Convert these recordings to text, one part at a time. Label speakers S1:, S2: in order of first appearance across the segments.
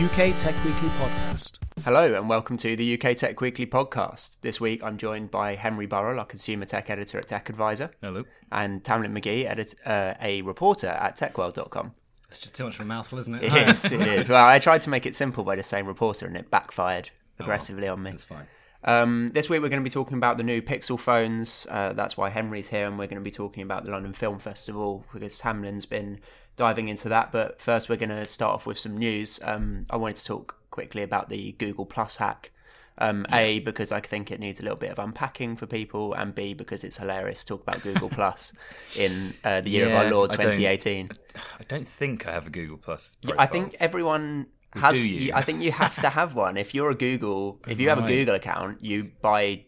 S1: UK Tech Weekly Podcast.
S2: Hello and welcome to the UK Tech Weekly podcast. This week I'm joined by Henry Burrell, our consumer tech editor at Tech Advisor.
S3: Hello.
S2: And Tamlin Magee, edit, uh, a reporter at techworld.com.
S4: It's just too much of a mouthful, isn't it?
S2: It is, it is. Well, I tried to make it simple by just saying reporter and it backfired aggressively on me.
S4: That's fine.
S2: Um, this week we're going to be talking about the new Pixel phones. Uh, that's why Henry's here, and we're going to be talking about the London Film Festival because Tamlin's been diving into that. But first, we're going to start off with some news. Um, I wanted to talk quickly about the Google Plus hack. Um, A because I think it needs a little bit of unpacking for people, and B because it's hilarious to talk about Google Plus in uh, the year of our Lord
S3: I don't-
S2: 2018.
S3: I don't think I have a Google Plus.
S2: I think everyone
S3: do
S2: has.
S3: you?
S2: I think you have to have one. If you're a Google, if you have a Google account, you by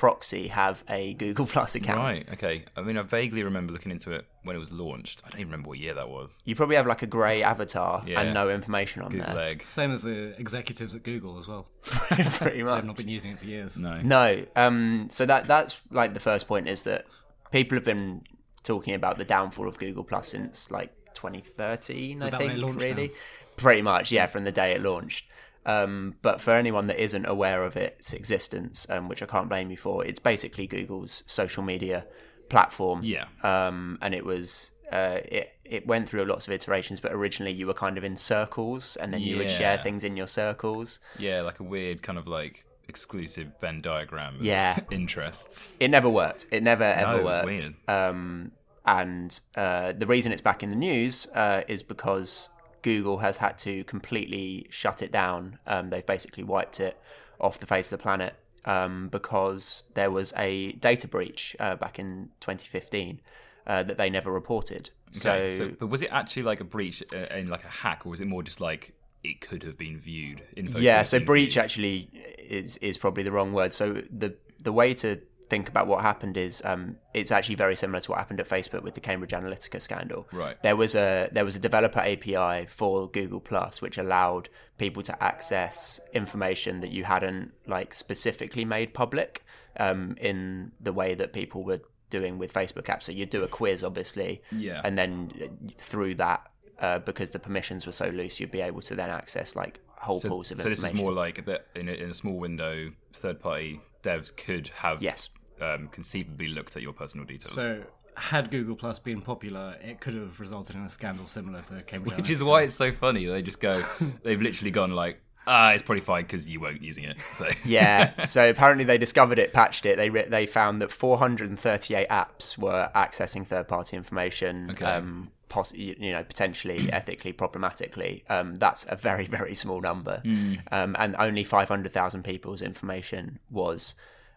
S2: proxy have a Google Plus account.
S3: Right. Okay. I mean, I vaguely remember looking into it when it was launched. I don't even remember what year that was.
S2: You probably have like a grey avatar
S3: Yeah.
S2: and no information on
S3: Google
S2: there.
S3: Egg.
S4: Same as the executives at Google as well.
S2: Pretty much.
S4: They've not been using it for years.
S3: No.
S2: No. Um. So that that's like the first point is that people have been talking about the downfall of Google Plus since like 2013.
S4: Was
S2: I
S4: that when
S2: think
S4: it launched
S2: really,
S4: now?
S2: pretty much yeah, from the day it launched. Um, but for anyone that isn't aware of its existence, um, which I can't blame you for, it's basically Google's social media platform.
S3: Yeah.
S2: Um, and it was uh, it it went through lots of iterations, but originally you were kind of in circles, and then you would share things in your circles.
S3: Yeah, like a weird kind of like exclusive Venn diagram. Of
S2: Yeah.
S3: Interests.
S2: It never worked. It never ever
S3: it was
S2: worked.
S3: weird.
S2: Um, and uh, the reason it's back in the news uh, is because Google has had to completely shut it down. Um, they've basically wiped it off the face of the planet um, because there was a data breach uh, back in 2015 uh, that they never reported.
S3: Okay,
S2: So,
S3: but was it actually like a breach uh, in like a hack, or was it more just like it could have been viewed? Info
S2: yeah, so breach
S3: viewed?
S2: actually is is probably the wrong word. So the the way to think about what happened is um, it's actually very similar to what happened at Facebook with the Cambridge Analytica scandal.
S3: Right.
S2: There was a there was a developer API for Google Plus which allowed people to access information that you hadn't like specifically made public um, in the way that people were doing with Facebook apps. So you'd do a quiz, obviously,
S3: Yeah.
S2: and then uh, through that. Uh, because the permissions were so loose, you'd be able to then access like whole
S3: So,
S2: pools of information.
S3: so this is more like that in a, in a small window, third-party devs could have
S2: Yes.
S3: Um, conceivably looked at your personal details.
S4: So, had Google Plus been popular, it could have resulted in a scandal similar to Cambridge
S3: Which is why it's so funny. They just go, they've literally gone like, ah, it's probably fine because you weren't using it. So
S2: yeah. So apparently they discovered it, patched it. They re- they found that 438 apps were accessing third-party information.
S3: Okay.
S2: Um, poss- you you know, potentially ethically problematically. Um, that's a very very small number, um, and only 500,000 people's information was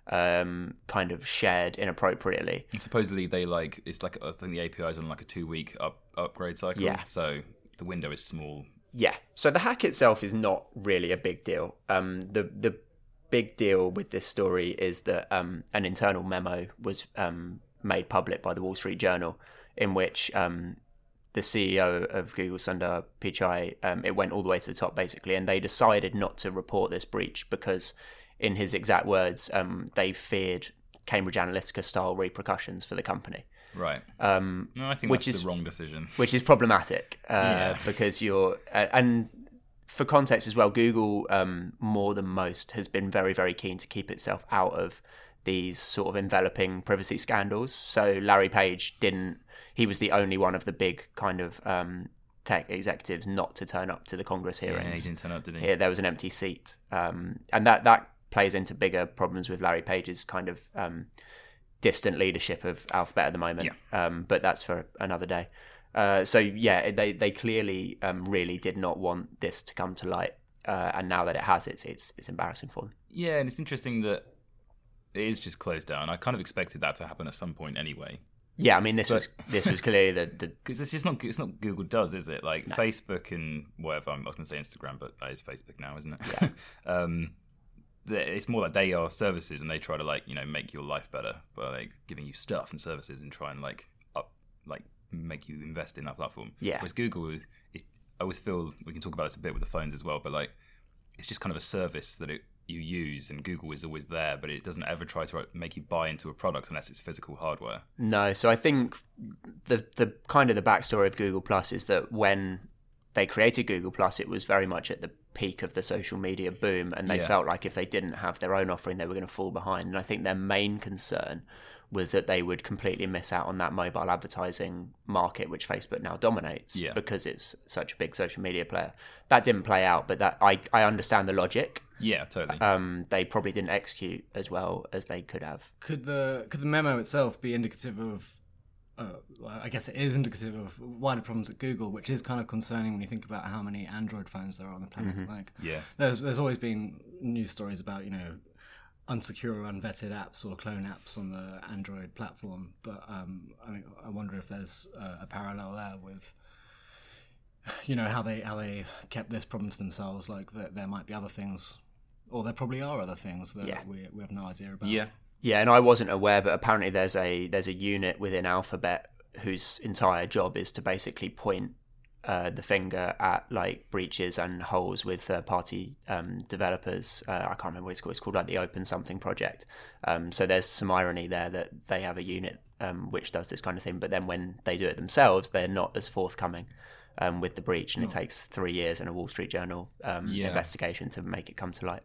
S2: um, kind of shared inappropriately.
S3: And supposedly they like it's like I think the API is on like a two week up upgrade cycle.
S2: Yeah.
S3: So the window is small.
S2: Yeah. So the hack itself is not really a big deal. Um, the the big deal with this story is that um, an internal memo was um, made public by the Wall Street Journal, in which um, the CEO of Google, Sundar Pichai, um, it went all the way to the top basically, and they decided not to report this breach because, in his exact words, um, they feared Cambridge Analytica style repercussions for the company
S3: Right.
S2: um,
S3: No, I think
S2: which
S3: that's
S2: is-
S3: the wrong decision.
S2: which is problematic uh,
S3: Yeah.
S2: because you're uh, and for context as well google um, more than most has been very very keen to keep itself out of these sort of enveloping privacy scandals. So Larry Page didn't. He was the only one of the big kind of um, tech executives not to turn up to the Congress
S3: Yeah,
S2: hearings.
S3: he didn't turn up, did he?
S2: Yeah, there was an empty seat, um, and that that plays into bigger problems with Larry Page's kind of um, distant leadership of Alphabet at the moment. Um, but that's for another day. Uh, so yeah, they they clearly um, really did not want this to come to light, uh, and now that it has, it's it's it's embarrassing for them.
S3: Yeah, and it's interesting that it is just closed down. I kind of expected that to happen at some point anyway.
S2: Yeah, I mean this was this was clearly the, the
S3: Because it's just not it's not Google does, is it? Like Facebook and whatever. I'm not going to say Instagram, but that is Facebook now, isn't it? Yeah. um, the- it's more like they are services, and they try to like you know make your life better by like giving you stuff and services, and try and like up like make you invest in that platform.
S2: Yeah.
S3: Whereas Google, is, it, I always feel we can talk about this a bit with the phones as well, but like it's just kind of a service that it you use, and Google is always there, but it doesn't ever try to make you buy into a product unless it's physical hardware.
S2: No, so I think the the kind of the backstory of Google Plus is that when they created Google Plus, it was very much at the peak of the social media boom, and they
S3: Yeah.
S2: felt like if they didn't have their own offering, they were going to fall behind. And I think their main concern was that they would completely miss out on that mobile advertising market, which Facebook now dominates
S3: Yeah.
S2: because it's such a big social media player. That didn't play out, but that I I understand the logic.
S3: Yeah, totally.
S2: Um, they probably didn't execute as well as they could have.
S4: Could the could the memo itself be indicative of? Uh, I guess it is indicative of wider problems at Google, which is kind of concerning when you think about how many Android phones there are on the planet. Like,
S3: Yeah.
S4: there's there's always been news stories about you know unsecure or unvetted apps or clone apps on the Android platform, but um, I mean, I wonder if there's uh, a parallel there with you know how they how they kept this problem to themselves. Like that there might be other things, or there probably are other things that
S2: Yeah.
S4: we we have no idea about.
S3: yeah.
S2: Yeah, and I wasn't aware, but apparently there's a there's a unit within Alphabet whose entire job is to basically point uh, the finger at like breaches and holes with third party um, developers. Uh, I can't remember what it's called. It's called like the Open Something Project. Um, so there's some irony there that they have a unit um, which does this kind of thing, but then when they do it themselves, they're not as forthcoming. Um, with the breach, and it takes three years and a Wall Street Journal um,
S3: Yeah.
S2: investigation to make it come to light.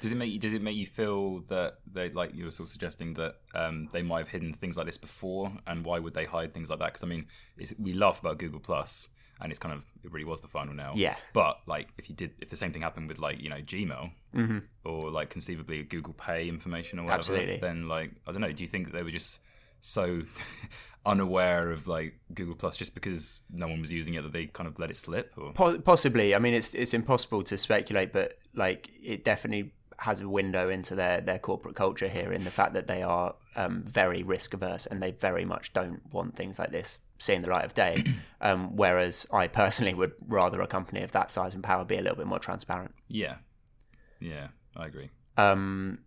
S3: Does it make you? Does it make you feel that they like you were sort of suggesting that um, they might have hidden things like this before, and why would they hide things like that? Because I mean, it's, we laugh about Google Plus, and it's kind of it really was the final nail.
S2: Yeah.
S3: But like, if you did, if the same thing happened with like you know Gmail,
S2: Mm-hmm.
S3: or like conceivably Google Pay information or whatever,
S2: Absolutely.
S3: then like I don't know. Do you think that they were just so unaware of like Google Plus just because no one was using it that they kind of let it slip? Or
S2: Po- possibly. I mean, it's it's impossible to speculate, but like it definitely has a window into their their corporate culture here in the fact that they are um, very risk averse and they very much don't want things like this seeing the light of day. um, whereas I personally would rather a company of that size and power be a little bit more transparent.
S3: yeah, yeah, I agree.
S2: Um,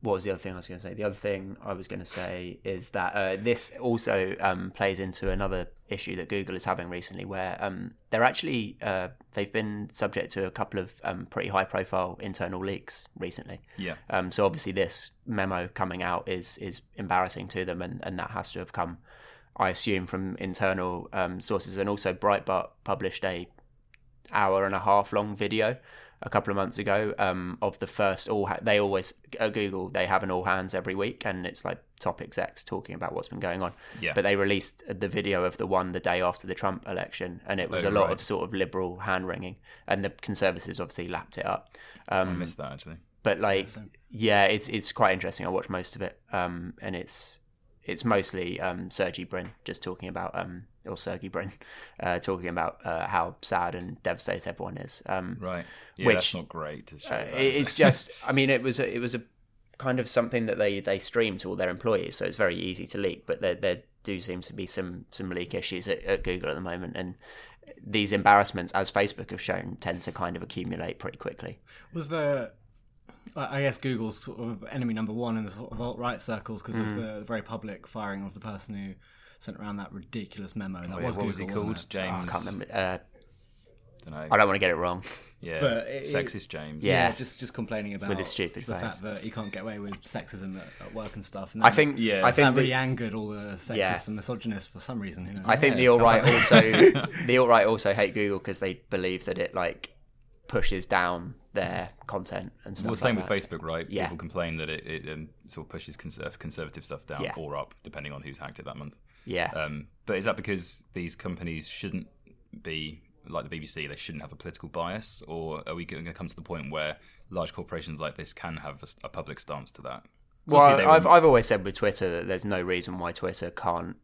S2: what was the other thing I was going to say? The other thing I was going to say is that uh, this also um, plays into another issue that Google is having recently, where um, they're actually uh, they've been subject to a couple of um, pretty high-profile internal leaks recently.
S3: Yeah.
S2: Um, so obviously, this memo coming out is is embarrassing to them, and, and that has to have come, I assume, from internal um, sources. And also, Breitbart published a hour and a half long video a couple of months ago um, of the first all ha- they always at Google they have an all hands every week and it's like top execs talking about what's been going on
S3: Yeah.
S2: but they released the video of the one the day after the Trump election and it was
S3: Oh,
S2: a lot
S3: right.
S2: of sort of liberal hand wringing and the conservatives obviously lapped it up
S3: I
S2: um,
S3: missed that actually.
S2: but like yeah it's it's quite interesting I watched most of it um, and it's it's mostly um, Sergey Brin just talking about um, or Sergey Brin uh, talking about uh, how sad and devastated everyone is um,
S3: Right. Yeah,
S2: Which-
S3: that's not great. To show
S2: uh,
S3: that,
S2: it-
S3: is
S2: it's just i mean it was a, it was a kind of something that they they stream to all their employees so it's very easy to leak but there there do seem to be some some leak issues at, at google at the moment and these embarrassments as facebook have shown tend to kind of accumulate pretty quickly
S4: Was there? I I guess Google's sort of enemy number one in the sort of alt right circles because
S2: Mm.
S4: of the very public firing of the person who sent around that ridiculous memo. That
S3: Oh, yeah,
S4: was
S3: what
S4: Google,
S3: was he
S4: wasn't
S3: called?
S4: it?
S2: Oh,
S3: James.
S2: i can't remember uh,
S3: Don't know.
S2: i don't want to get it wrong
S3: yeah.
S4: But it-
S3: Sexist James.
S2: Yeah.
S4: just just complaining about
S2: With his stupid
S4: the
S2: face.
S4: fact that he can't get away with sexism at, at work and stuff. And
S2: i think
S3: Yeah.
S2: i think
S4: that really
S2: the,
S4: angered all the sexists
S2: Yeah.
S4: and misogynists for some reason. Who knows?
S2: I think the
S3: Yeah,
S2: alt right also the alt right also hate Google because they believe that it like pushes down their content and stuff.
S3: Well, same
S2: like
S3: with. Facebook, right?
S2: Yeah.
S3: People complain that it, it um, sort of pushes conservative stuff down
S2: Yeah.
S3: or up, depending on who's hacked it that month.
S2: Yeah,
S3: Um, but is that because these companies shouldn't be like the BBC? They shouldn't have a political bias, or are we going to come to the point where large corporations like this can have a public stance to that?
S2: well, I've I've always said with Twitter that there's no reason why Twitter can't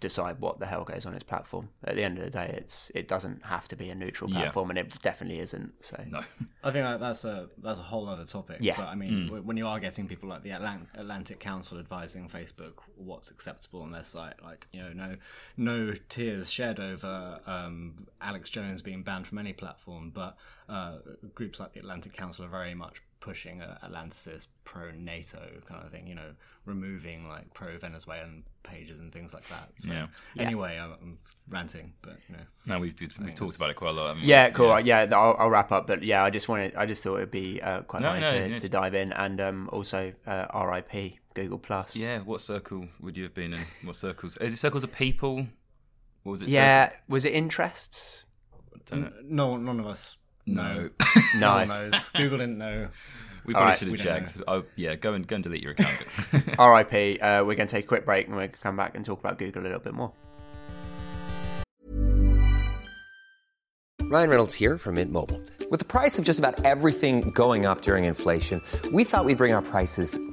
S2: decide what the hell goes on its platform. At the end of the day, it's it doesn't have to be a neutral
S3: Yeah.
S2: platform, and it definitely isn't. So
S3: no.
S4: I think that that's a that's a whole other topic.
S2: Yeah.
S4: But I mean, w when you are getting people like the Atlant- Atlantic Council advising Facebook what's acceptable on their site, like you know, no no tears shed over um, Alex Jones being banned from any platform, but uh, groups like the Atlantic Council are very much pushing a Atlanticist pro NATO kind of thing. You know, removing like pro Venezuelan pages and things like that. So,
S3: Yeah.
S4: Anyway, I'm, I'm ranting, but you know.
S3: No, we've, we've, we've talked about it quite a lot. haven't we?
S2: yeah, cool. Yeah, I'll, I'll wrap up. But yeah, I just wanted, I just thought it'd be uh, quite
S3: No,
S2: funny
S3: no,
S2: to,
S3: no.
S2: to dive in, and um, also uh, RIP Google Plus.
S3: Yeah, what circle would you have been in? What circles? Is it circles of people? Or was it
S2: yeah. Was it interests?
S3: circles?
S4: No, none of us.
S3: No.
S4: No
S2: No.
S4: one knows. Google didn't know.
S3: we
S2: All
S3: probably
S2: right.
S3: should have checked. Oh, yeah, go and go and delete your account.
S2: RIP. Uh, we're going to take a quick break, and we're going to come back and talk about Google a little bit more.
S5: Ryan Reynolds here from Mint Mobile. With the price of just about everything going up during inflation, we thought we'd bring our prices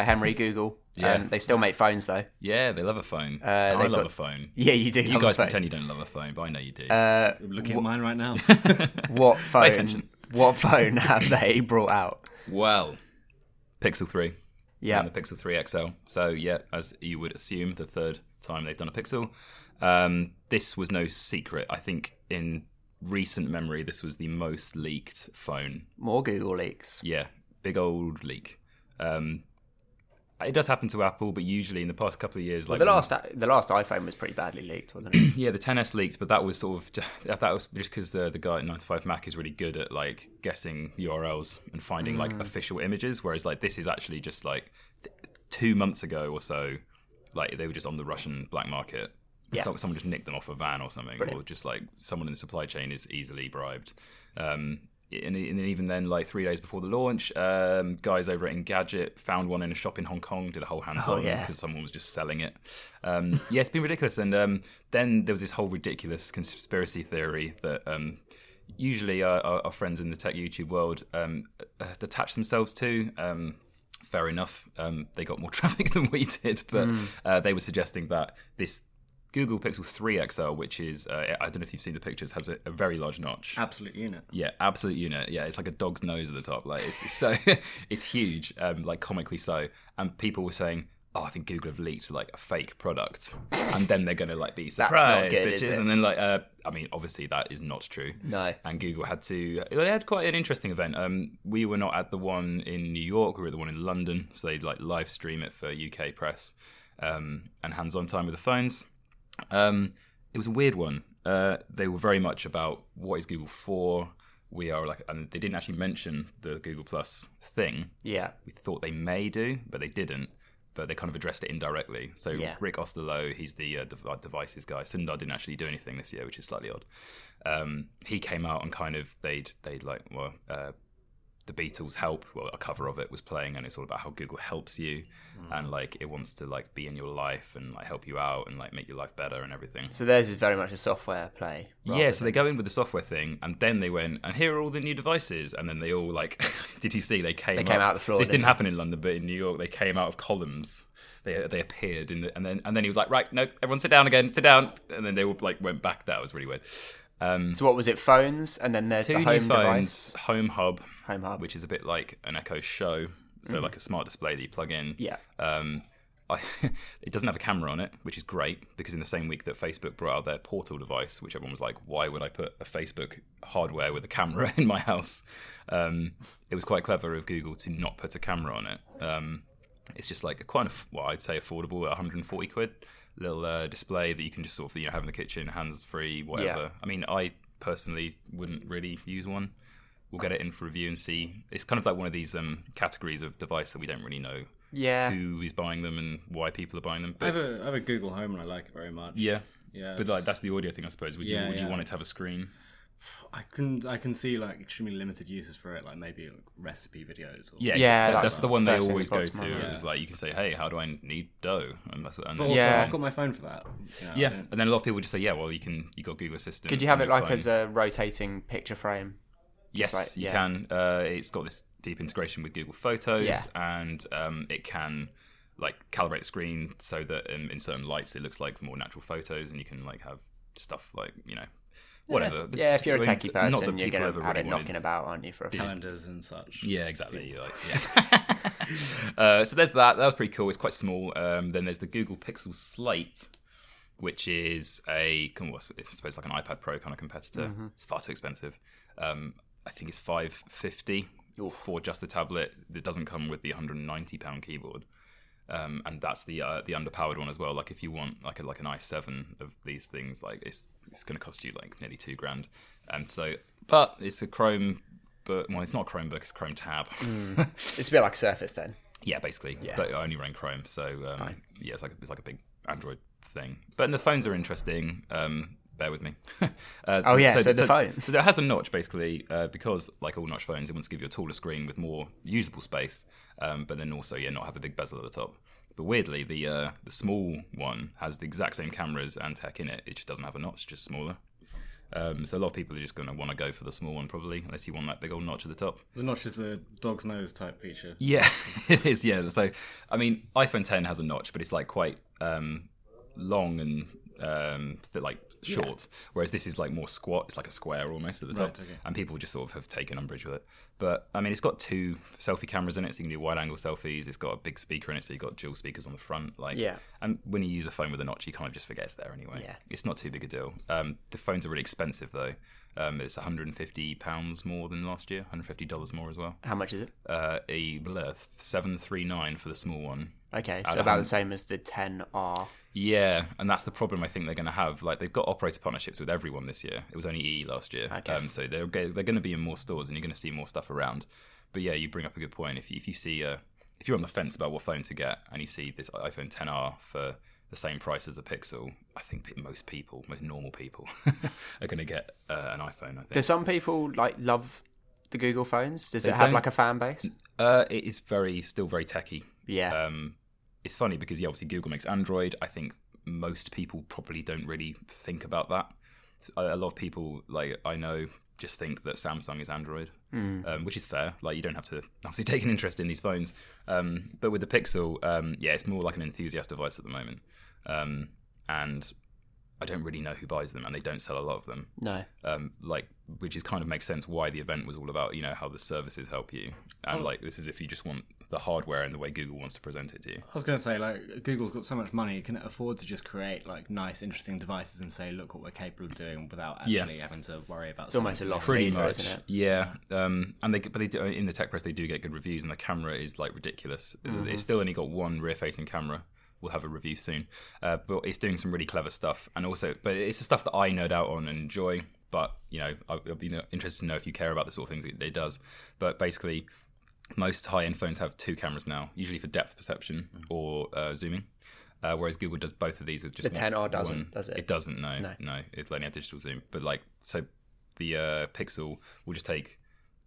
S2: Uh, Henry Google.
S3: Yeah.
S2: Um, they still make phones though.
S3: yeah, they love a phone.
S2: Uh,
S3: I
S2: they've
S3: love
S2: got-
S3: a phone.
S2: Yeah, you do.
S3: You
S2: love
S3: guys
S2: a phone.
S3: pretend you don't love a phone, but I know you do.
S2: Uh,
S4: I'm looking at mine right now.
S2: what phone?
S3: attention.
S2: What phone have they brought out?
S3: well, Pixel 3.
S2: Yeah.
S3: and the Pixel 3 XL. So yeah, as you would assume, the third time they've done a Pixel. Um, this was no secret. I think in recent memory, this was the most leaked phone.
S2: More Google leaks.
S3: Yeah, big old leak. Um, it does happen to Apple, but usually in the past couple of years,
S2: Well,
S3: like
S2: the last the last iPhone was pretty badly leaked, wasn't it?
S3: yeah, the 10s leaked, but that was sort of that was just because the the guy at 9to5Mac is really good at like guessing URLs and finding like official images, whereas like this is actually just like th- two months ago or so, like they were just on the Russian black market.
S2: Yeah.
S3: So, someone just nicked them off a van or something, or just like someone in the supply chain is easily bribed. Um, and, and even then, like three days before the launch, um, guys over at Engadget found one in a shop in Hong Kong, did a whole hands on
S2: Oh, yeah.
S3: because someone was just selling it. Um, yeah, it's been ridiculous. And um, then there was this whole ridiculous conspiracy theory that um, usually our, our, our friends in the tech YouTube world um, uh, detach themselves to. Um, fair enough. Um, they got more traffic than we did, but uh, they were suggesting that this Google Pixel 3 XL, which is, uh, I don't know if you've seen the pictures, has a, a very large notch.
S4: Absolute unit.
S3: Yeah, absolute unit. Yeah, it's like a dog's nose at the top. Like it's, it's so it's huge, um, like comically so. And people were saying, "Oh, I think Google have leaked like a fake product," and then they're gonna like be surprised,
S2: good,
S3: bitches.
S2: it?
S3: And then like, uh, I mean, obviously that is not true.
S2: No.
S3: And Google had to. They had quite an interesting event. Um, we were not at the one in New York. We were at the one in London. So they'd like live stream it for UK press um, and hands-on time with the phones. Um, it was a weird one. Uh, they were very much about what is Google for, we are like, and they didn't actually mention the Google Plus thing.
S2: Yeah.
S3: We thought they may do, but they didn't. But they kind of addressed it indirectly. So
S2: Yeah.
S3: Rick Osterloh, he's the uh, dev- devices guy. Sundar didn't actually do anything this year, which is slightly odd. Um, he came out and kind of they'd they'd like well. Uh, the Beatles help, well, a cover of it was playing, and it's all about how Google helps you, and like it wants to like be in your life and like help you out and like make your life better and everything.
S2: So theirs is very much a software play.
S3: Yeah, so
S2: than-
S3: they go in with the software thing, and then they went, and here are all the new devices, and then they all like, did you see they came?
S2: They came
S3: up-
S2: out the floor,
S3: This
S2: didn't
S3: didn't happen in London, but in New York, they came out of columns. They they appeared in the, and then and then he was like, right, no, everyone sit down again, sit down, and then they all like went back. That was really weird. Um,
S2: So what was it? Phones, and then there's
S3: two
S2: the
S3: new
S2: home
S3: phones,
S2: device.
S3: Home Hub,
S2: Home Hub.
S3: which is a bit like an Echo Show, so
S2: Mm.
S3: like a smart display that you plug in.
S2: Yeah.
S3: Um, I, it doesn't have a camera on it, which is great because in the same week that Facebook brought out their Portal device, which everyone was like, "Why would I put a Facebook hardware with a camera in my house?" Um, it was quite clever of Google to not put a camera on it. Um, it's just like a quite, a, well, I'd say affordable, 140 quid little uh, display that you can just sort of you know have in the kitchen, hands free, whatever.
S2: Yeah.
S3: I mean, I personally wouldn't really use one. We'll get it in for review and see. It's kind of like one of these um, categories of device that we don't really know
S2: Yeah.
S3: who is buying them and why people are buying them.
S4: I have a I have a Google Home and I like it very much.
S3: yeah,
S4: Yeah,
S3: But like that's the audio thing, I suppose. Would you
S4: Yeah,
S3: would you want it to have a screen?
S4: I can I can see like extremely limited uses for it, like maybe like, recipe videos. Or
S3: Yeah,
S2: Yeah,
S3: exactly.
S2: that's
S3: that's the one they always go
S2: to
S3: to.
S2: mind.
S3: It was like you can say, "Hey, how do I need dough?" And that's what. And
S4: But
S3: then-
S4: also,
S2: Yeah.
S4: I've got my phone for that. you know,
S3: yeah, and then a lot of people just say, "Yeah, well, you can. You got Google Assistant."
S2: Could you have it like
S3: phone."
S2: as a rotating picture frame?
S3: Yes,
S2: like-
S3: you
S2: yeah.
S3: can. Uh, it's got this deep integration with Google Photos,
S2: Yeah.
S3: and um, it can like calibrate the screen so that in, in certain lights it looks like more natural photos, and you can like have stuff like you know whatever. But-
S2: Yeah, if you're a
S3: mean,
S2: techie
S3: not that
S2: person, you're going to have
S3: really
S2: it knocking about, aren't you, for a few
S4: calendars and such.
S3: Yeah, exactly. Like, yeah. uh, so there's that. That was pretty cool. It's quite small. Um, then there's the Google Pixel Slate, which is a, come on, I suppose like an iPad Pro kind of competitor.
S2: Mm-hmm.
S3: It's far too expensive. Um, I think it's five fifty for just the tablet. It doesn't come with the 190 pound keyboard. Um, and that's the uh, the underpowered one as well. Like if you want like a, like an i7 of these things, like it's it's going to cost you like nearly two grand. And so, but it's a Chrome, but well, it's not a Chromebook, it's a Chrome tab.
S2: It's a bit like Surface then.
S3: Yeah, basically.
S2: Yeah.
S3: But I only run Chrome, so um, yeah, it's like it's like a big Android thing. But the phones are interesting. Um, bear with me. uh,
S2: Oh, yeah, so the phones.
S3: So it has a notch basically uh, because, like all notch phones, it wants to give you a taller screen with more usable space, um, but then also yeah, not have a big bezel at the top. But weirdly, the uh, the small one has the exact same cameras and tech in it. It just doesn't have a notch, just smaller. Um, so a lot of people are just going to want to go for the small one probably, unless you want that big old notch at the top.
S4: The notch is a dog's nose type feature.
S3: Yeah, it is. Yeah. So, I mean, iPhone 10 has a notch, but it's like quite um, long and um, th- like short. Whereas this is like more squat. It's like a square almost at the top,
S4: Right, okay.
S3: and people just sort of have taken umbrage with it. But I mean, it's got two selfie cameras in it, so you can do wide angle selfies. It's got a big speaker in it, so you've got dual speakers on the front. Like,
S2: Yeah.
S3: And when you use a phone with a notch, you kind of just forget it's there anyway.
S2: Yeah.
S3: It's not too big a deal. Um, the phones are really expensive though. Um, it's 150 pounds more than last year. 150 dollars more as well
S2: How much is it?
S3: uh, a 739 for the small one.
S2: Okay, so about the same as the 10R.
S3: Yeah, and that's the problem I think they're going to have. Like they've got operator partnerships with everyone this year. It was only EE last year,
S2: Okay.
S3: um, so they're they're going to be in more stores and you're going to see more stuff around. But yeah, you bring up a good point. If you, if you see uh, if you're on the fence about what phone to get and you see this iPhone 10R for the same price as a Pixel, I think most people, most normal people, are going to get uh, an iPhone. I think.
S2: Do some people like love the Google phones? Does
S3: They
S2: it have like a fan base?
S3: Uh, it is very still very techy.
S2: Yeah.
S3: Um, it's funny because yeah, obviously Google makes Android. I think most people probably don't really think about that. A lot of people, like I know, just think that Samsung is Android, um, which is fair. Like you don't have to obviously take an interest in these phones. Um, but with the Pixel, um, yeah, it's more like an enthusiast device at the moment, um, and I don't really know who buys them, and they don't sell a lot of them
S2: No.
S3: um, like which is kind of makes sense why the event was all about you know how the services help you and like this is if you just want the hardware and the way Google wants to present it to you.
S4: I was going to say, like, Google's got so much money, can it afford to just create like nice, interesting devices and say, look what we're capable of doing without
S3: Yeah.
S4: actually having to worry about?
S2: It's almost a
S4: something
S2: lost
S3: Pretty
S2: leader,
S3: much,
S2: isn't it?
S3: yeah. Um, and they but they do, in the tech press they do get good reviews and the camera is like ridiculous.
S2: Mm-hmm.
S3: It's still only got one rear-facing camera. We'll have a review soon, uh, but it's doing some really clever stuff and also, but it's the stuff that I nerd out on and enjoy. but you know, I- I'd be interested to know if you care about the sort of things it, it does. But basically, most high-end phones have two cameras now, usually for depth perception or uh, zooming. Uh, whereas Google does both of these with just
S2: The 10R doesn't,
S3: one-
S2: does it?
S3: It doesn't. No,
S2: No.
S3: no. It only has digital zoom. But like, so the uh, Pixel will just take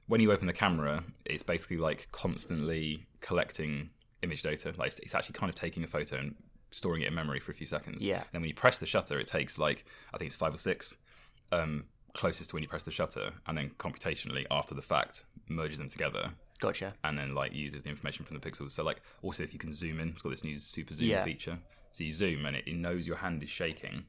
S3: when you open the camera, it's basically like constantly collecting image data. Like it's- it's actually kind of taking a photo and storing it in memory for a few seconds.
S2: Yeah.
S3: And then when you press the shutter, it takes like I think it's five or six, um, closest to when you press the shutter, and then computationally after the fact merges them together
S2: Gotcha.
S3: and then like uses the information from the pixels. So like also if you can zoom in, it's got this new super zoom
S2: Yeah.
S3: feature. So you zoom and it, it knows your hand is shaking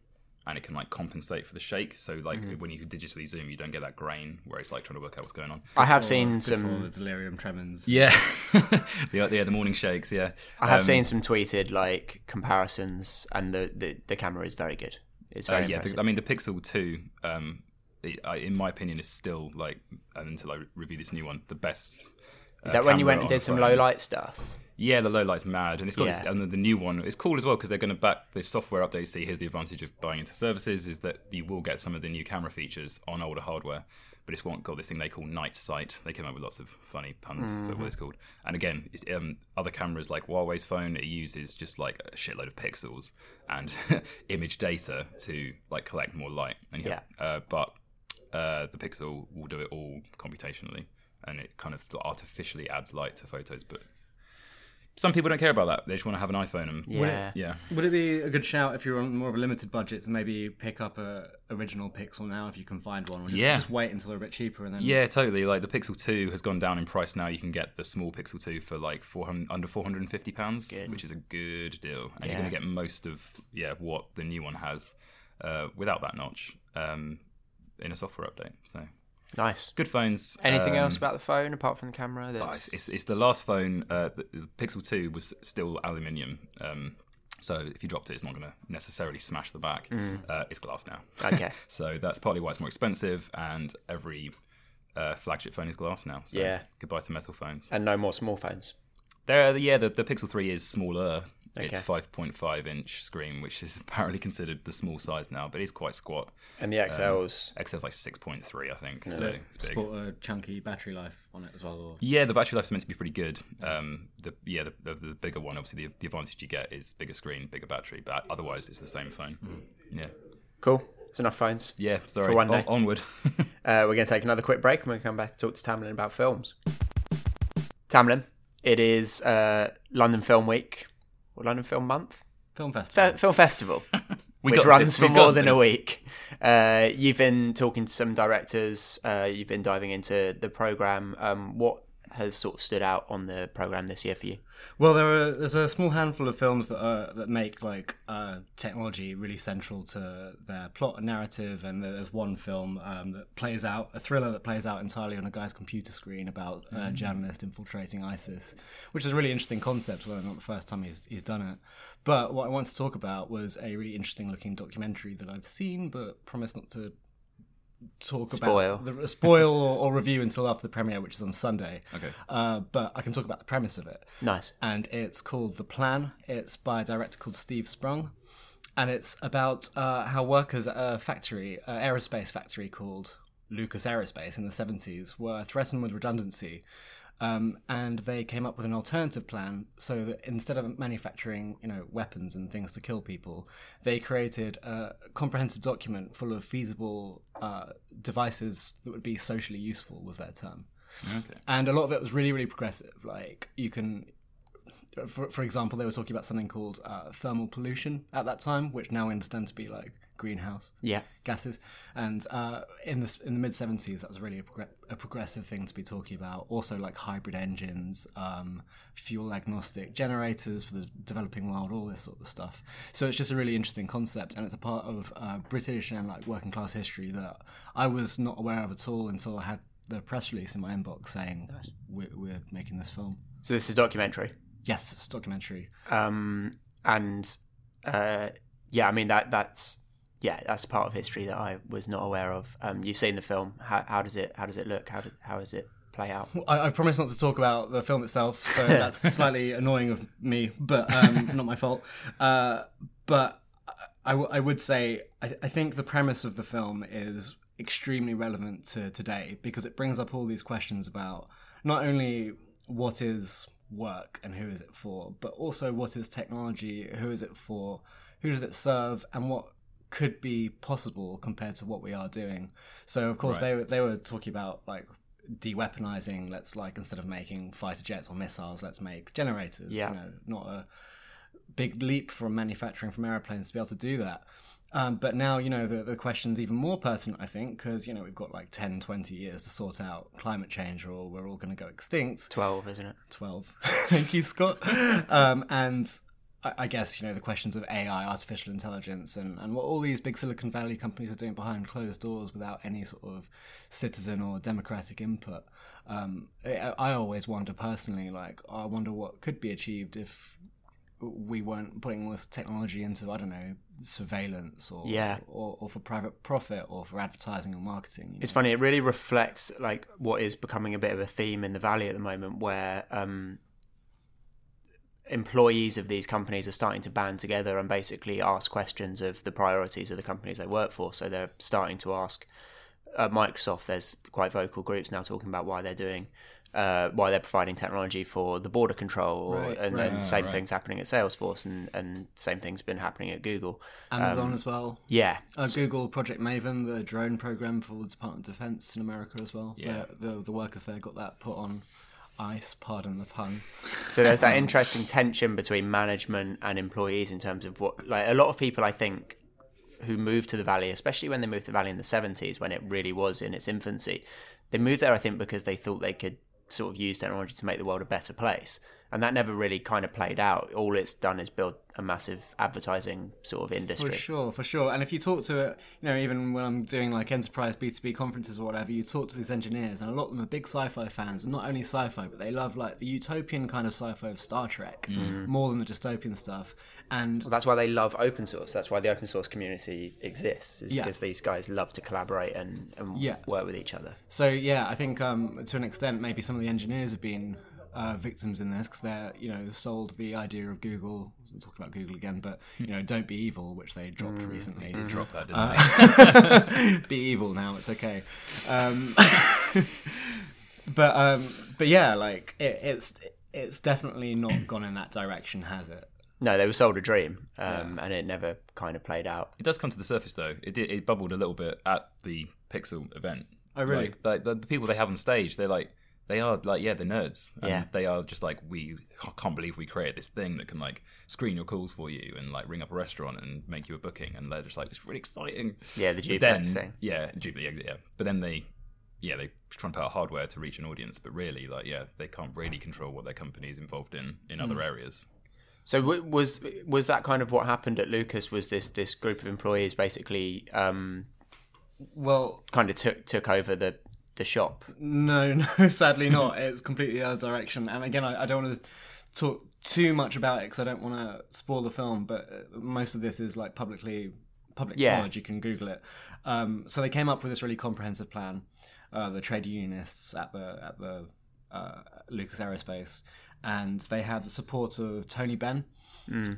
S3: and it can like compensate for the shake. So like
S2: Mm-hmm.
S3: when you digitally zoom, you don't get that grain where it's like trying to work out what's going on.
S2: I have
S4: Or
S2: seen
S4: good for
S2: some.
S4: the delirium tremens.
S3: Yeah, the, yeah, the morning shakes. Yeah,
S2: I have
S3: Um,
S2: seen some tweeted like comparisons, and the, the, the camera is very good. It's
S3: Uh,
S2: very
S3: yeah, the- I mean the Pixel Two, um, it, I, in my opinion, is still like until I review this new one, the best.
S2: Is that when you went and did some low light stuff?
S3: Yeah, the low light's mad, and it's got
S2: Yeah.
S3: this, and the, the new one is cool as well because they're going to back the software updates. See, here's the advantage of buying into services is that you will get some of the new camera features on older hardware, but it's got got this thing they call night sight. They came up with lots of funny puns for
S2: Mm-hmm.
S3: what it's called. And again, it's, um, other cameras like Huawei's phone, it uses just like a shitload of pixels and image data to like collect more light. And have, uh, but uh, the Pixel will do it all computationally, and it kind of artificially adds light to photos, but some people don't care about that. They just want to have an iPhone and
S2: Yeah.
S3: yeah.
S4: Would it be a good shout if you're on more of a limited budget to maybe pick up a original Pixel now if you can find one, or just,
S3: Yeah.
S4: just wait until they're a bit cheaper and then
S3: Yeah, totally. Like the Pixel 2 has gone down in price now. You can get the small Pixel 2 for like 400, under 450 pounds, which is a good deal. And you're going to get most of yeah what the new one has uh, without that notch um, in a software update. So
S2: Nice.
S3: good phones.
S2: Anything
S3: Um,
S2: else about the phone apart from the camera?
S3: Oh,
S2: That's...
S3: it's, it's, it's the last phone. Uh, the, the Pixel 2 was still aluminium. Um, so if you dropped it, it's not going to necessarily smash the back. Uh, it's glass now.
S2: Okay.
S3: so that's partly why it's more expensive, and every uh, flagship phone is glass now. So
S2: Yeah.
S3: Goodbye to metal phones.
S2: and no more small phones.
S3: There, yeah, the, the Pixel 3 is smaller. It's
S2: Okay.
S3: 5.5 inch screen, which is apparently considered the small size now, but it's quite squat.
S2: And the XLs.
S3: XL's like 6.3, I think. So it's big.
S4: sport a chunky battery life on it as well. Or...
S3: Yeah, the battery life is meant to be pretty good. Um, the yeah, the, the, the bigger one, obviously, the, the advantage you get is bigger screen, bigger battery, but otherwise it's the same phone. Yeah,
S2: Cool. It's enough phones.
S3: yeah. Sorry,
S2: For one
S3: On-
S2: day.
S3: onward.
S2: Uh, we're going to take another quick break and we're going to come back to talk to Tamlin about films. Tamlin, it is uh, London Film Week or London Film Month?
S4: Film festival.
S2: Fe- Film Festival,
S3: We
S2: which runs
S3: this,
S2: for
S3: we
S2: more than a week. Uh, you've been talking to some directors, uh, you've been diving into the programme. Um, what has sort of stood out on the programme this year for you?
S4: Well, there are there's a small handful of films that are that make like uh, technology really central to their plot and narrative, and there's one film um, that plays out a thriller that plays out entirely on a guy's computer screen about a journalist infiltrating ISIS, which is a really interesting concept. Although not the first time he's he's done it. But what I wanted to talk about was a really interesting looking documentary that I've seen, but promise not to talk
S2: Spoil.
S4: about the spoil or, or review until after the premiere, which is on Sunday.
S3: Okay.
S4: Uh, but I can talk about the premise of it
S2: Nice.
S4: and it's called The Plan. It's by a director called Steve Sprung, and it's about uh, how workers at a factory, an aerospace factory called Lucas Aerospace in the 70s, were threatened with redundancy. Um, and they came up with an alternative plan so that instead of manufacturing, you know, weapons and things to kill people, they created a comprehensive document full of feasible uh, devices that would be socially useful, was their term.
S3: okay.
S4: And a lot of it was really, really progressive. Like you can, for, for example, they were talking about something called uh, thermal pollution at that time, which now we understand to be like greenhouse
S2: Yeah.
S4: gases. And uh, in the in the mid seventies, that was really a, progr- a progressive thing to be talking about. Also, like hybrid engines, um, fuel agnostic generators for the developing world, all this sort of stuff. So it's just a really interesting concept, and it's a part of uh, British and like working class history that I was not aware of at all until I had the press release in my inbox saying we're, we're making this film.
S2: So this is a documentary.
S4: Yes, it's a documentary.
S2: um, and uh, yeah, I mean that that's yeah, that's part of history that I was not aware of. Um, you've seen the film. How, how does it how does it look? How did, how does it play out?
S4: I, I promise not to talk about the film itself, so that's slightly annoying of me, but um, not my fault. Uh, but I, w- I would say I, I think the premise of the film is extremely relevant to today because it brings up all these questions about not only what is work and who is it for, but also what is technology, who is it for, who does it serve, and what could be possible compared to what we are doing. So of course
S3: Right.
S4: they were they were talking about like de-weaponizing. Let's like instead of making fighter jets or missiles, let's make generators.
S2: Yeah.
S4: You know, not a big leap from manufacturing from airplanes to be able to do that. Um, but now, you know, the, the question's even more pertinent, I think, because, you know, we've got like 10, 20 years to sort out climate change or we're all going to go extinct.
S2: 12, isn't it?
S4: 12. Thank you, Scott. Um, and I, guess, you know, the questions of AI, artificial intelligence, and, and what all these big Silicon Valley companies are doing behind closed doors without any sort of citizen or democratic input. Um, I, I always wonder personally, like, I wonder what could be achieved if we weren't putting all this technology into, I don't know, surveillance or,
S2: Yeah.
S4: or, or for private profit or for advertising or marketing. you
S2: It's funny. It really reflects like what is becoming a bit of a theme in the valley at the moment, where um, employees of these companies are starting to band together and basically ask questions of the priorities of the companies they work for. So they're starting to ask. At Microsoft, there's quite vocal groups now talking about why they're doing. Uh, why they're providing technology for the border control, or,
S4: Right,
S2: and,
S4: right.
S2: and
S3: Ah,
S2: same
S3: right.
S2: things happening at Salesforce, and, and same things been happening at Google.
S4: Amazon
S2: Um,
S4: as well.
S2: Yeah,
S4: Uh, Google Project Maven, the drone program for the Department of Defense in America as well.
S3: Yeah.
S4: The, the, the workers there got that put on ice, pardon the pun.
S2: So there's that um, interesting tension between management and employees in terms of what, like a lot of people, I think, who moved to the valley, especially when they moved to the valley in the 70s when it really was in its infancy, they moved there, I think, because they thought they could sort of use technology to make the world a better place. And that never really kind of played out. All it's done is build a massive advertising sort of industry.
S4: For sure, for sure. And if you talk to it, you know, even when I'm doing like enterprise B2B conferences or whatever, you talk to these engineers, and a lot of them are big sci fi fans, and not only sci fi, but they love like the utopian kind of sci fi of Star Trek more than the dystopian stuff. And
S2: Well, that's why they love open source. That's why the open source community exists, is
S4: Yeah.
S2: because these guys love to collaborate and, and
S4: Yeah.
S2: work with each other.
S4: So yeah, I think um, to an extent, maybe some of the engineers have been uh, victims in this because they're you know sold the idea of Google. I wasn't talking about Google again, but you know, don't be evil, which they dropped recently.
S3: Did drop that, didn't
S4: Uh, be evil now. It's okay. Um, but um, but yeah, like it, it's it's definitely not gone in that direction, has it?
S2: No, they were sold a dream, um, and it never kind of played out.
S3: It does come to the surface though. It did, it bubbled a little bit at the Pixel event.
S4: Oh, really?
S3: Like, like the, the people they have on stage, they're like they are like yeah, they're nerds. And
S2: Yeah.
S3: They are just like we can't believe we created this thing that can like screen your calls for you and like ring up a restaurant and make you a booking. And they're just like it's really exciting.
S2: Yeah, the
S3: But
S2: Duplex
S3: then,
S2: thing.
S3: Yeah, Jubilee. Yeah, but then they. Yeah, they try and put out hardware to reach an audience, but really, like, yeah, they can't really control what their company is involved in in
S2: Hmm.
S3: other areas.
S2: So was was that kind of what happened at Lucas? Was this this group of employees basically um,
S4: Well,
S2: kind of took took over the the shop?
S4: No, no, sadly not. It's completely the other direction. And again, I, I don't want to talk too much about it because I don't want to spoil the film. But uh, most of this is like publicly public
S2: Yeah.
S4: knowledge. You can Google it. Um, so they came up with this really comprehensive plan. Uh, the trade unionists at the at the uh, Lucas Aerospace, and they had the support of Tony Benn,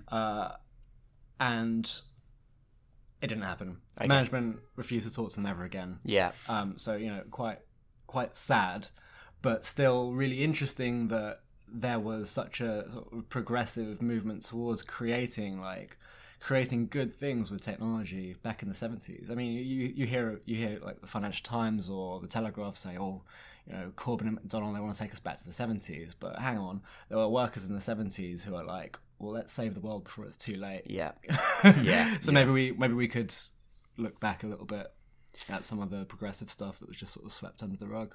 S4: uh, and it didn't happen. Management refused to talk to them ever again.
S2: Yeah,
S4: Um, so you know, quite quite sad, but still really interesting that there was such a sort of progressive movement towards creating like creating good things with technology back in the seventies. I mean, you you hear you hear like the Financial Times or the Telegraph say, oh. You know, Corbyn and McDonnell, they want to take us back to the 70s. But hang on, there were workers in the 70s who are like, well, let's save the world before it's too late.
S2: yeah, yeah.
S4: So maybe we maybe we could look back a little bit at some of the progressive stuff that was just sort of swept under the rug.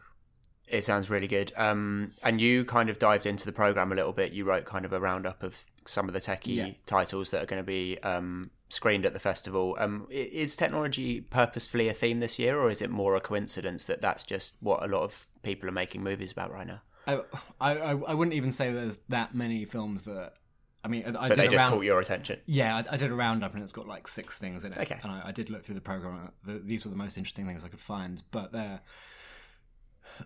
S2: It sounds really good. Um, and you kind of dived into the program a little bit. You wrote kind of a roundup of some of the techie
S4: Yeah.
S2: titles that are going to be um, screened at the festival. Um, is technology purposefully a theme this year, or is it more a coincidence that that's just what a lot of people are making movies about right now?
S4: I I, I I wouldn't even say there's that many films that. I mean, I, I
S2: But
S4: did
S2: they just
S4: round,
S2: caught your attention.
S4: Yeah, I, I did a roundup and it's got like six things in it.
S2: Okay.
S4: And I, I did look through the program. The, these were the most interesting things I could find, but there,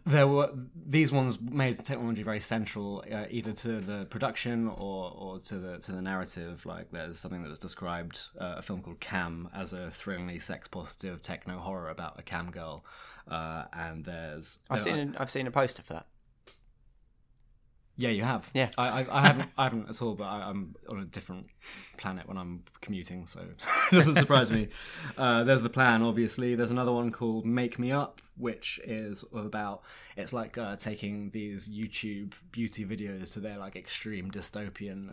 S4: there were these ones made technology very central, uh, either to the production or, or to the to the narrative. Like there's something that was described, uh, a film called Cam, as a thrillingly sex positive techno horror about a cam girl, uh, and there's
S2: I've seen I've seen a poster for that.
S4: Yeah, you have.
S2: Yeah.
S4: I, I, I haven't. I haven't at all. But I, I'm on a different planet when I'm commuting, so it doesn't surprise me. Uh, there's the plan, obviously. There's another one called Make Me Up, which is about. It's like uh, taking these YouTube beauty videos to their like extreme dystopian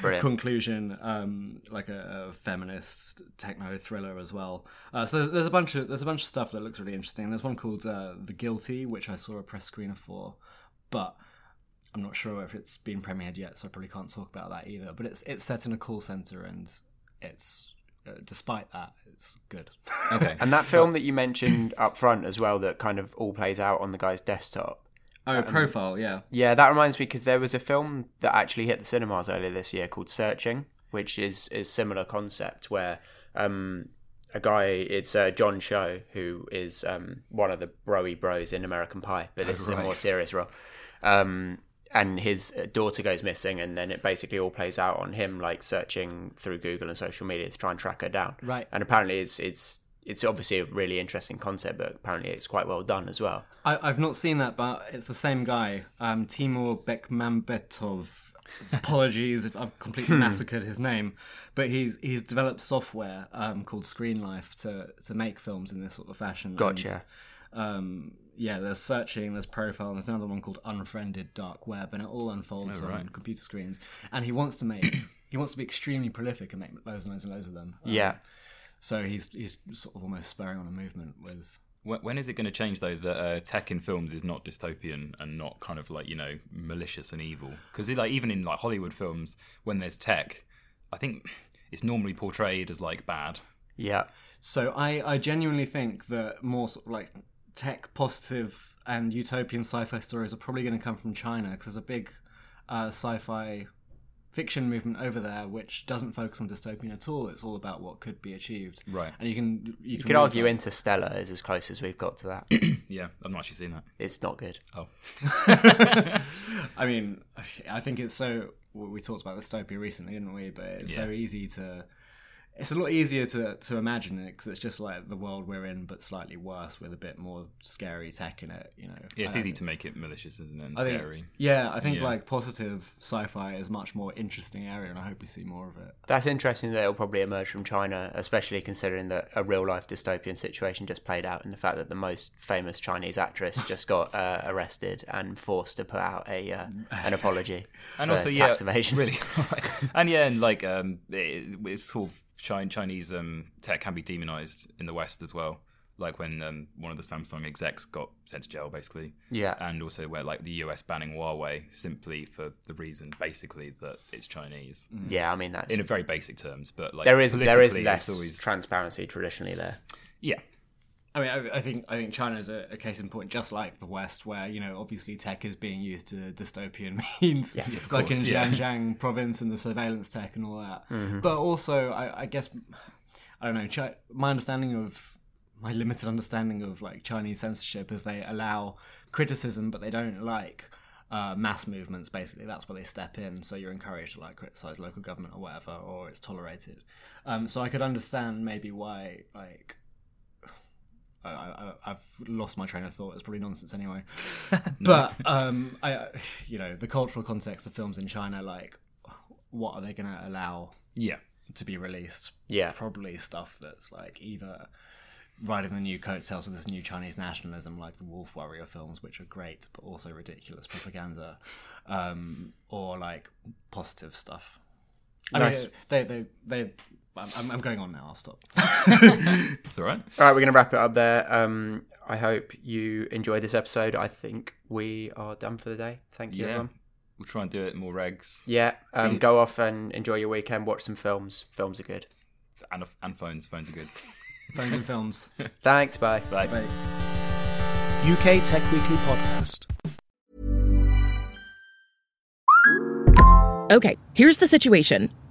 S4: conclusion, um, like a, a feminist techno thriller as well. Uh, so there's, there's a bunch of there's a bunch of stuff that looks really interesting. There's one called uh, The Guilty, which I saw a press screener for, but I'm not sure if it's been premiered yet, so I probably can't talk about that either. But it's it's set in a call center, and it's uh, despite that, it's good.
S3: Okay.
S2: And that film that you mentioned up front as well, that kind of all plays out on the guy's desktop.
S4: oh, profile, yeah.
S2: Yeah, that reminds me because there was a film that actually hit the cinemas earlier this year called Searching, which is is similar concept where um, a guy it's uh, John Cho who is um, one of the broy bros in American Pie, but this is a more serious role. Um, and his uh, daughter goes missing, and then it basically all plays out on him like searching through Google and social media to try and track her down.
S4: Right.
S2: And apparently, it's it's it's obviously a really interesting concept, but apparently it's quite well done as well.
S4: I, I've not seen that, but it's the same guy, um, Timur Bekmambetov. Apologies if I've completely massacred his name, but he's he's developed software um, called Screenlife to to make films in this sort of fashion.
S2: Gotcha.
S4: Um, yeah, there's searching, there's profile, and there's another one called Unfriended Dark Web, and it all unfolds on computer screens. And he wants to make, he wants to be extremely prolific and make loads and loads and loads of them. Um,
S2: Yeah.
S4: So he's he's sort of almost spurring on a movement with.
S3: When, when is it going to change though that uh, tech in films is not dystopian and not kind of like you know malicious and evil? Because like even in like Hollywood films, when there's tech, I think it's normally portrayed as like bad.
S2: Yeah.
S4: So I I genuinely think that more sort of like tech positive and utopian sci-fi stories are probably going to come from China because there's a big uh, sci-fi fiction movement over there which doesn't focus on dystopian at all. It's all about what could be achieved.
S3: Right.
S4: And you can you,
S2: You
S4: can
S2: could argue
S4: that.
S2: Interstellar is as close as we've got to that.
S3: Yeah, I've not actually seen that.
S2: it's not good.
S3: Oh,
S4: I mean, I think it's so. We talked about dystopia recently, didn't we? But it's so easy to. It's a lot easier to to imagine it because it's just like the world we're in, but slightly worse with a bit more scary tech in it. You know,
S3: yeah, it's easy to make it malicious, isn't it? And
S4: I think-
S3: scary.
S4: yeah, I think
S3: Yeah.
S4: like positive sci-fi is much more interesting area, and I hope we see more of it.
S2: That's interesting that it'll probably emerge from China, especially considering that a real life dystopian situation just played out in the fact that the most famous Chinese actress just got uh, arrested and forced to put out a uh, an apology
S3: and
S2: for
S3: also
S2: tax
S3: yeah,
S2: evasion.
S3: really, and yeah, and like um, it, it's sort of Chin- Chinese um tech can be demonized in the West as well. Like when um, one of the Samsung execs got sent to jail, basically.
S2: Yeah.
S3: and also where like the US banning Huawei simply for the reason, basically, that it's Chinese.
S2: Yeah, I mean that's
S3: In a very basic terms, but like
S2: there is there is less
S3: always,
S2: transparency traditionally there.
S3: yeah,
S4: I mean, I, I think I think China is a, a case in point, just like the West, where you know obviously tech is being used to dystopian means, like in
S3: course, yeah.
S4: Xinjiang province and the surveillance tech and all that. But also, I, I guess I don't know. Chi- my understanding of my limited understanding of like Chinese censorship is they allow criticism, but they don't like uh, mass movements. Basically, that's where they step in. So you're encouraged to like criticize local government or whatever, or it's tolerated. Um, so I could understand maybe why like I, I, I've lost my train of thought. It's probably nonsense anyway. But um, I, you know, the cultural context of films in China, like, what are they going to allow
S3: yeah.
S4: to be released?
S2: Yeah.
S4: probably stuff that's like either riding the new coattails of this new Chinese nationalism, like the Wolf Warrior films, which are great but also ridiculous propaganda, um, or like positive stuff. I
S2: Nice.
S4: mean, they, they, they. I'm, I'm going on now. I'll stop.
S3: It's all right.
S2: All right, we're going to wrap it up there. Um, I hope you enjoyed this episode. I think we are done for the day. Thank you,
S3: Yeah,
S2: everyone.
S3: we'll try and do it more regs.
S2: Yeah, um, go off and enjoy your weekend. Watch some films. Films are good.
S3: and and phones. Phones are good.
S4: Phones and films.
S2: Thanks. Bye.
S3: Bye.
S4: Bye.
S1: UK Tech Weekly Podcast.
S6: Okay, here's the situation.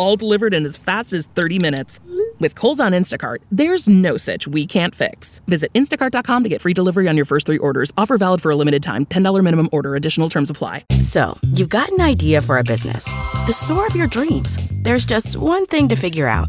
S6: All delivered in as fast as 30 minutes. With Kohl's on Instacart, there's no such we can't fix. Visit instacart.com to get free delivery on your first three orders. Offer valid for a limited time. $10 minimum order. Additional terms apply.
S7: So, you've got an idea for a business. The store of your dreams. There's just one thing to figure out.